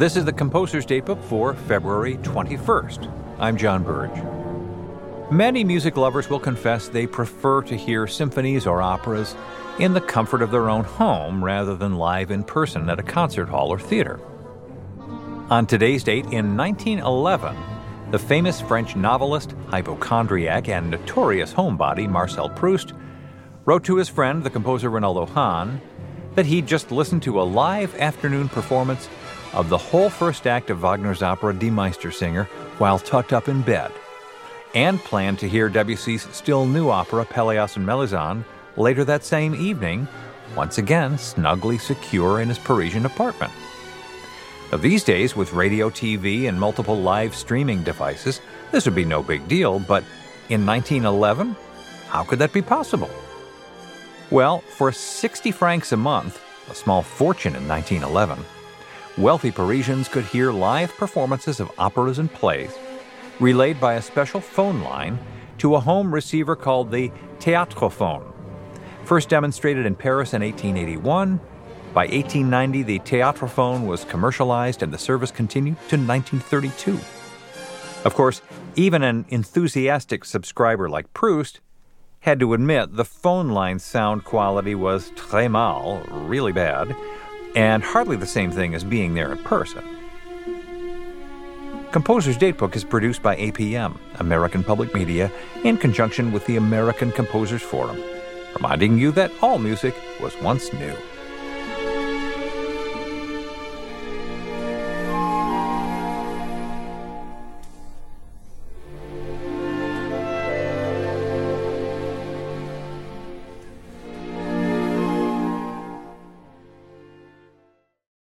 This is the Composer's Datebook for February 21st. I'm John Birge. Many music lovers will confess they prefer to hear symphonies or operas in the comfort of their own home rather than live in person at a concert hall or theater. On today's date, in 1911, the famous French novelist, hypochondriac, and notorious homebody Marcel Proust wrote to his friend, the composer Reynaldo Hahn, that he'd just listened to a live afternoon performance of the whole first act of Wagner's opera Die Meistersinger while tucked up in bed and planned to hear Debussy's still new opera Pelléas and Melisande later that same evening, once again snugly secure in his Parisian apartment. Now, these days, with radio, TV, and multiple live streaming devices, this would be no big deal, but in 1911, how could that be possible? Well, for 60 francs a month, a small fortune in 1911, wealthy Parisians could hear live performances of operas and plays relayed by a special phone line to a home receiver called the Théâtrophone. First demonstrated in Paris in 1881, by 1890 the Théâtrophone was commercialized and the service continued to 1932. Of course, even an enthusiastic subscriber like Proust had to admit the phone line sound quality was très mal, really bad, and hardly the same thing as being there in person. Composer's Datebook is produced by APM, American Public Media, in conjunction with the American Composers Forum, reminding you that all music was once new.